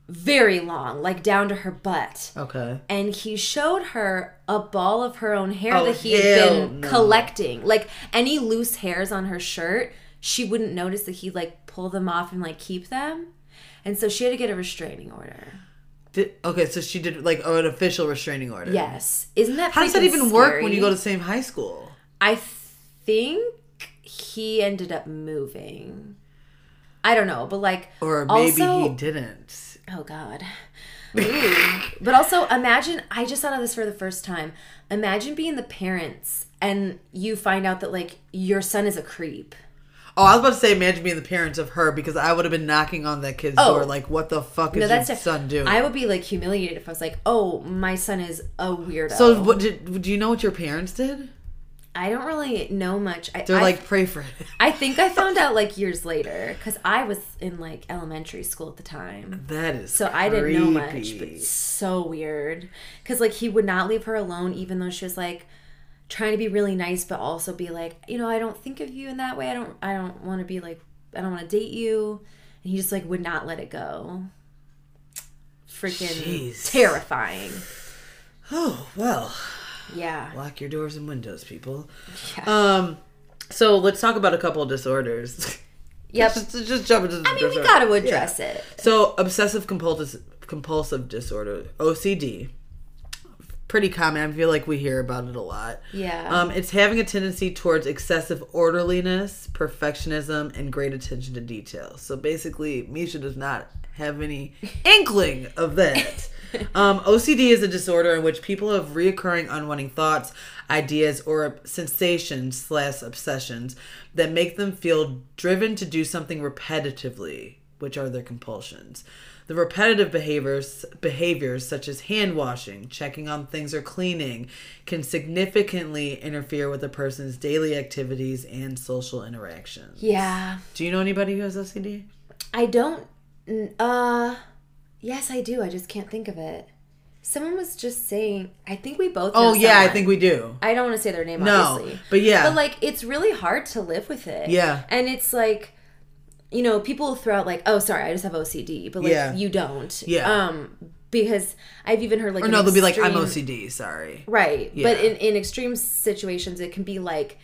very long, like down to her butt. Okay. And he showed her a ball of her own hair Oh, that he had been no. collecting. Like any loose hairs on her shirt, she wouldn't notice that he'd like pull them off and like keep them. And so she had to get a restraining order. Did, okay, so she did like an official restraining order. Yes. Isn't that How does that even work when you go to the same high school? I think he ended up moving. I don't know, but like Or maybe also, he didn't. Oh God. But also imagine I just thought of this for the first time. Imagine being the parents and you find out that like your son is a creep. Oh, I was about to say, imagine being the parents of her because I would have been knocking on that kid's Oh. door, like, "What the fuck is No, that's your son doing?" I would be like humiliated if I was like, "Oh, my son is a weirdo." so, what did? Do you know what your parents did? I don't really know much. I, They're I, like, "Pray for it. I think I found out like years later because I was in like elementary school at the time. That is So I didn't know much, creepy. but so weird. Because like he would not leave her alone, even though she was like trying to be really nice, but also be like, you know, I don't think of you in that way. I don't, I don't want to be like, I don't want to date you. And he just like would not let it go. Freaking Jeez. terrifying. Oh well, Yeah. lock your doors and windows, people. Yeah. Um, so let's talk about a couple of disorders. Yep. just, just jump into. The I mean, we got to Yeah. address it. So obsessive compulsive compulsive disorder (OCD), pretty common. I feel like we hear about it a lot. Yeah. Um, it's having a tendency towards excessive orderliness, perfectionism, and great attention to detail. So basically, Misha does not have any inkling of that. Um, OCD is a disorder in which people have reoccurring unwanting thoughts, ideas, or sensations slash obsessions that make them feel driven to do something repetitively, which are their compulsions. The repetitive behaviors behaviors such as hand washing, checking on things or cleaning can significantly interfere with a person's daily activities and social interactions. yeah. Do you know anybody who has OCD? I don't. Uh, yes, I do. I just can't think of it. Someone was just saying. I think we both. Oh yeah, I think we do. I don't want to say their name, No, obviously. but yeah. But like, it's really hard to live with it. Yeah. And it's like, you know, people throw out like, "Oh, sorry, I just have OCD," but like, Yeah. you don't. Yeah. Um, because I've even heard like, Or no, they'll be like, "I'm OCD." Sorry. Right. Yeah. But in in extreme situations, it can be like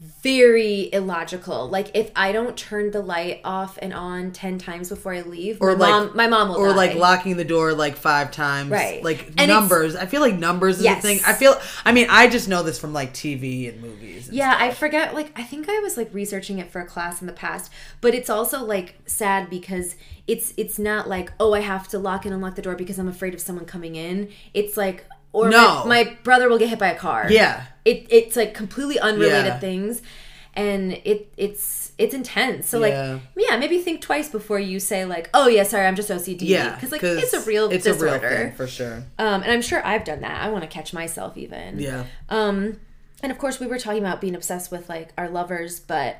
very illogical. Like if I don't turn the light off and on ten times before I leave, Or my like- mom, my mom will Or die. like locking the door like five times. Right. Like And numbers. I feel like numbers is Yes. a thing. I feel. I mean, I just know this from like TV and movies. and Yeah, stuff. I forget. Like, I think I was like researching it for a class in the past, but it's also like sad because it's it's not like oh I have to lock and unlock the door because I'm afraid of someone coming in. It's like or No. my, my brother will get hit by a car. Yeah. it it's like completely unrelated Yeah. things, and it it's it's intense. So Yeah. like yeah, maybe think twice before you say like oh yeah sorry I'm just OCD. Yeah. because like it's a real It's disorder. a real thing for sure. Um, and I'm sure I've done that. I want to catch myself even. Yeah. Um, and of course, we were talking about being obsessed with like our lovers, but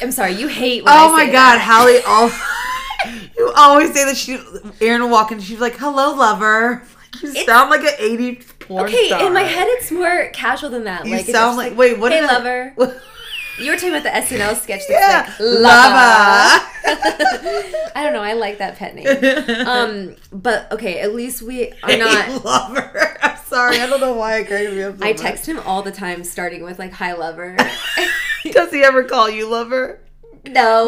I'm sorry, you hate. When Oh my god, that. Hallie! Oh, you always say that she. Aaron will walk in. She's like, "Hello, lover." You sound like an eighty porn Okay, star. in my head, it's more casual than that. You like, sound just like, wait. What? hey, did I- lover. You were talking about the SNL sketch that's Yeah, like lover. lover. I don't know. I like that pet name. Um, but okay, at least we are Hey, not. lover. I'm sorry. I don't know why I crazy me up so I much. text him all the time, starting with like "Hi, lover." Does he ever call you lover? no.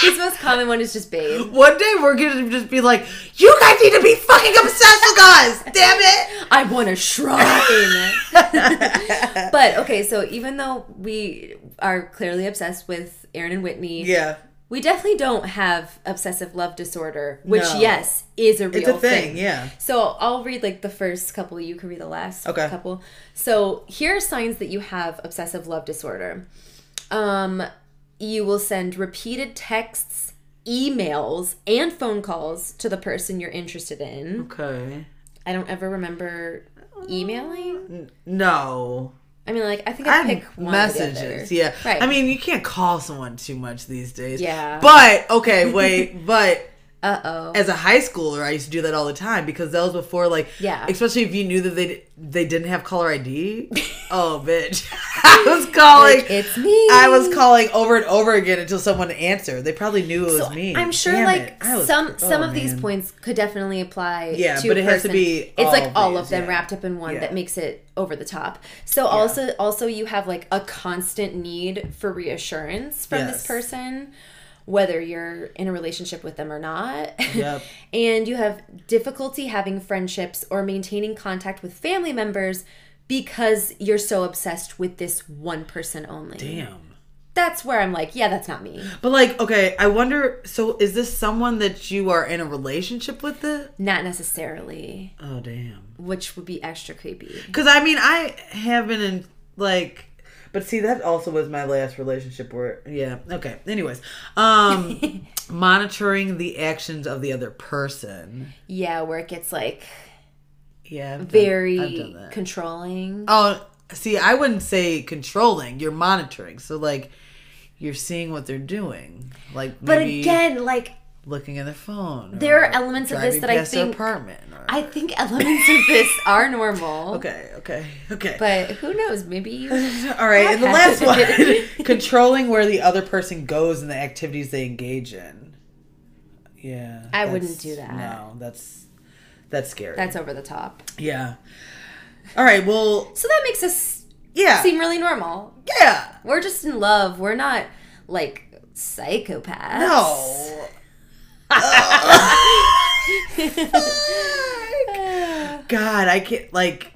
His most common one is just babe. One day we're gonna just be like, "You guys need to be fucking obsessed with us." Damn it! I want a shrine. but okay, so even though we are clearly obsessed with Aaron and Whitney. Yeah. We definitely don't have obsessive love disorder, which No. yes is a real It's a thing, yeah. So I'll read like the first couple. You can read the last Okay. couple. So here are signs that you have obsessive love disorder. Um, you will send repeated texts, emails, and phone calls to the person you're interested in. Okay. I don't ever remember emailing. No. I mean, like I think I I pick one or the other. messages. Yeah. Right. I mean, you can't call someone too much these days. Yeah. But okay, wait. but Uh oh. as a high schooler, I used to do that all the time because that was before, like, Yeah. Especially if you knew that they they didn't have caller ID. oh, bitch! I was calling. Like, it's me. I was calling over and over again until someone answered. They probably knew it was So me. I'm sure Damn like was- some some oh, of these points could definitely apply Yeah, to but it has to be it's all like of all these, of them yeah. wrapped up in one Yeah. that makes it over the top. So also also you have like a constant need for reassurance from this person whether you're in a relationship with them or not. Yep. and you have difficulty having friendships or maintaining contact with family members because you're so obsessed with this one person only. Damn. That's where I'm like, yeah, that's not me. But like, okay, I wonder. So, is this someone that you are in a relationship with? It? Not necessarily. Oh, damn. which would be extra creepy. Because I mean, I have been in like, but see, that also was my last relationship where, yeah, okay. Anyways, um, monitoring the actions of the other person. Yeah, where it gets like Yeah, I've done- very done that. controlling. Oh, see, I wouldn't say controlling. You're monitoring, so like, you're seeing what they're doing, like but again, like looking at their phone. there are elements of this that I think apartment. Or, I think elements of this are normal. okay, okay, okay. But who knows? Maybe you. All right, and the last one, controlling where the other person goes and the activities they engage in. Yeah, I wouldn't do that. No, that's that's scary. That's over the top. yeah. All right, well, So that makes us yeah, seem really normal. yeah, We're just in love. We're not like psychopaths. no. God, I can't like.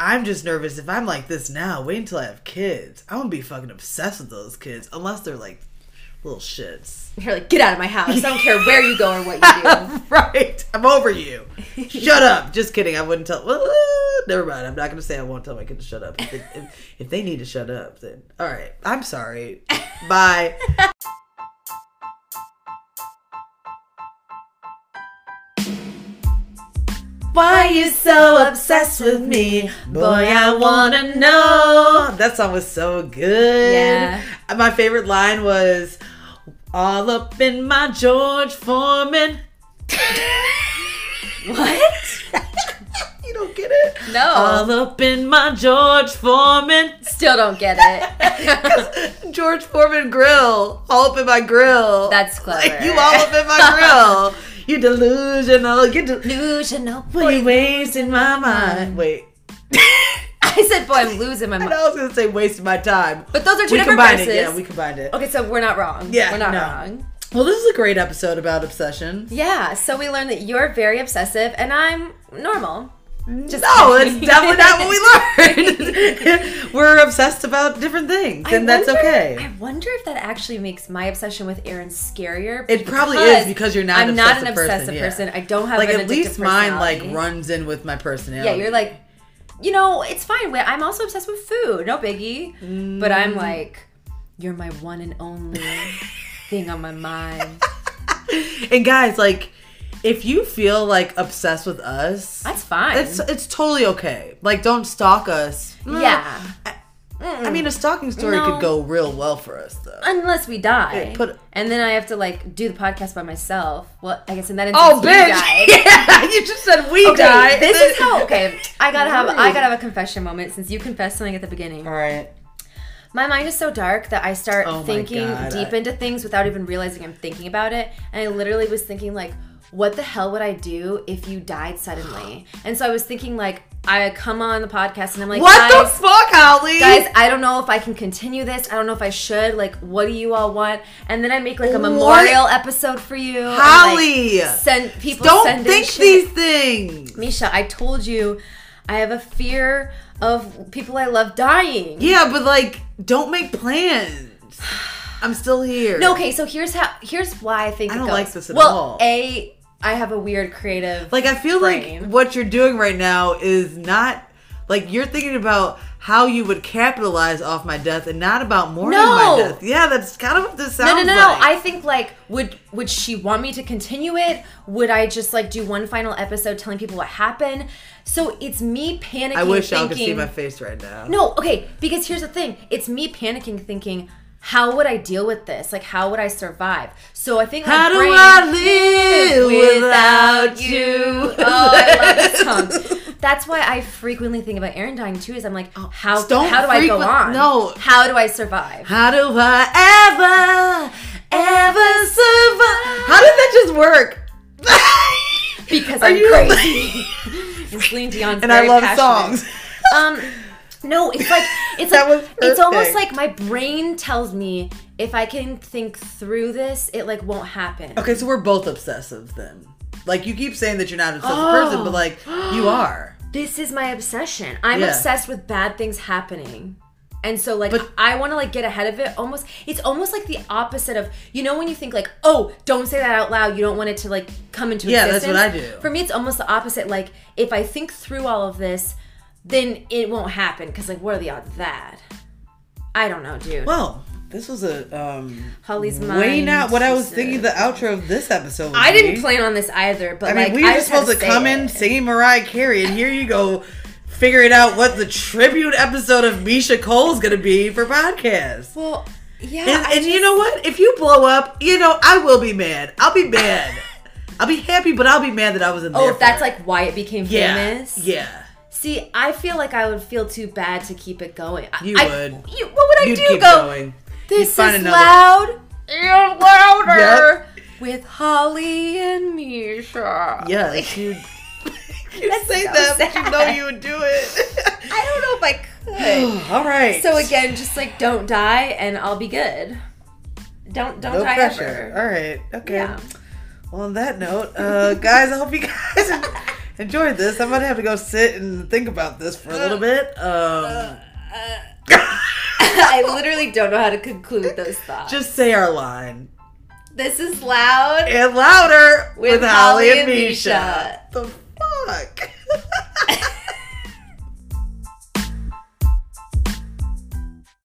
I'm just nervous if I'm like this now. Wait until I have kids. I'm gonna be fucking obsessed with those kids, unless they're like little shits. You're like, get out of my house. I don't care where you go or what you do. right. I'm over you. shut up. Just kidding. I wouldn't tell. Well, never mind. I'm not going to say I won't tell my kids to shut up. If, they, if, if they need to shut up, then all right. I'm sorry. Bye. Why are you so obsessed with me? Boy, I wanna know. That song was so good. Yeah. My favorite line was all up in my George Foreman. what? you don't get it? No. All up in my George Foreman. Still don't get it. George Foreman grill. All up in my grill. That's clever. Like, you all up in my grill. You delusional. You de- Delusional. What you wasting my mind? Wait. I said, boy, I'm losing my I mind. know I was gonna say wasting my time. But those are two we different verses. it. Yeah, we combined it. Okay, so we're not wrong. Yeah, we're not no. wrong. Well, this is a great episode about obsession. Yeah, so we learned that you're very obsessive and I'm normal. Just No, it's definitely not what we learned. We're obsessed about different things, I and that's okay. I wonder if that actually makes my obsession with Aaron scarier. It probably is because you're not I'm an not an obsessive person, obsessive yeah. I don't have like at least mine like runs in with my personality. Yeah, you're like, you know, it's fine. I'm also obsessed with food. No biggie. But Mm. I'm like, you're my one and only thing on my mind. and guys, like, if you feel like obsessed with us, That's fine. it's it's totally okay. Like, don't stalk us. yeah. I mean, a stalking story No. could go real well for us, though. Unless we die. Yeah, put- and then I have to like do the podcast by myself. Well, I guess in that oh, instance, Oh, you bitch! Yeah, you just said we Okay, die. this is how. Okay, I gotta have. I gotta have a confession moment since you confessed something at the beginning. All right. My mind is so dark that I start Oh thinking God, deep I- into things without even realizing I'm thinking about it. And I literally was thinking like, what the hell would I do if you died suddenly? And so I was thinking like, I come on the podcast and I'm like, What the fuck, Holly? guys, I don't know if I can continue this. I don't know if I should. Like, what do you all want? And then I make like a What? memorial episode for you. and, like, Holly! send people Don't think shit. these things. Misha, I told you I have a fear of people I love dying. Yeah, but like, don't make plans. I'm still here. No, okay, so here's how here's why I think I don't like this at well, all. A I have a weird creative Like I feel brain. like what you're doing right now is not like you're thinking about how you would capitalize off my death and not about mourning No. my death. Yeah, that's kind of what this sounds No, no, no, no. like. I think like would would she want me to continue it? Would I just like do one final episode telling people what happened? So it's me panicking. I wish y'all thinking, could see my face right now. No, okay, because here's the thing. It's me panicking thinking, how would I deal with this? Like how would I survive? So I think How do I live without you? Oh, I love this song. That's why I frequently think about Aaron dying too. Is I'm like, how don't how do I go on? no. how do I survive? How do I ever, ever survive? How did that just work? Because Are I'm crazy. and Celine Dion's and I love passionate. songs. Um, no, it's like it's like it's almost like my brain tells me if I can think through this, it like won't happen. Okay, so we're both obsessive then. Like you keep saying that you're not an obsessive Oh. person, but like oh. you are. This is my obsession. I'm Yeah. obsessed with bad things happening. And so like But- I want to like get ahead of it almost it's almost like the opposite of you know when you think like oh don't say that out loud you don't want it to like come into Yeah, that's existence. what I do. For me it's almost the opposite like if I think through all of this then it won't happen cuz like what are the odds of that? I don't know, dude. Well, this was a um Holly's way not what I was thinking the outro of this episode. I didn't be. plan on this either, but I mean, like we were just just supposed to say come in singing Mariah Carey, and here you go, figuring out what the tribute episode of Misha cole is gonna be for podcast. Well, yeah, And, and you know what? If you blow up, you know I will be mad. I'll be mad. I'll be happy, but I'll be mad that I was in there. Oh, if that's it. like why it became yeah, famous. yeah. See, I feel like I would feel too bad to keep it going. You I- would. You, what would I You'd do? keep Go. going. This is another- loud. You're louder. Yep. With Holly and Misha. Yes, you. You That's say so that, but you know you would do it. I don't know if I could. All right. so again, just like don't die, and I'll be good. Don't don't no die pressure. ever. All right. Okay. Yeah. Well, on that note, uh, guys, I hope you guys enjoyed this. I'm gonna have to go sit and think about this for a little bit. Um, I literally don't know how to conclude those thoughts. just say our line this is loud. and louder with, With Holly Holly and and Misha. Misha. The fuck.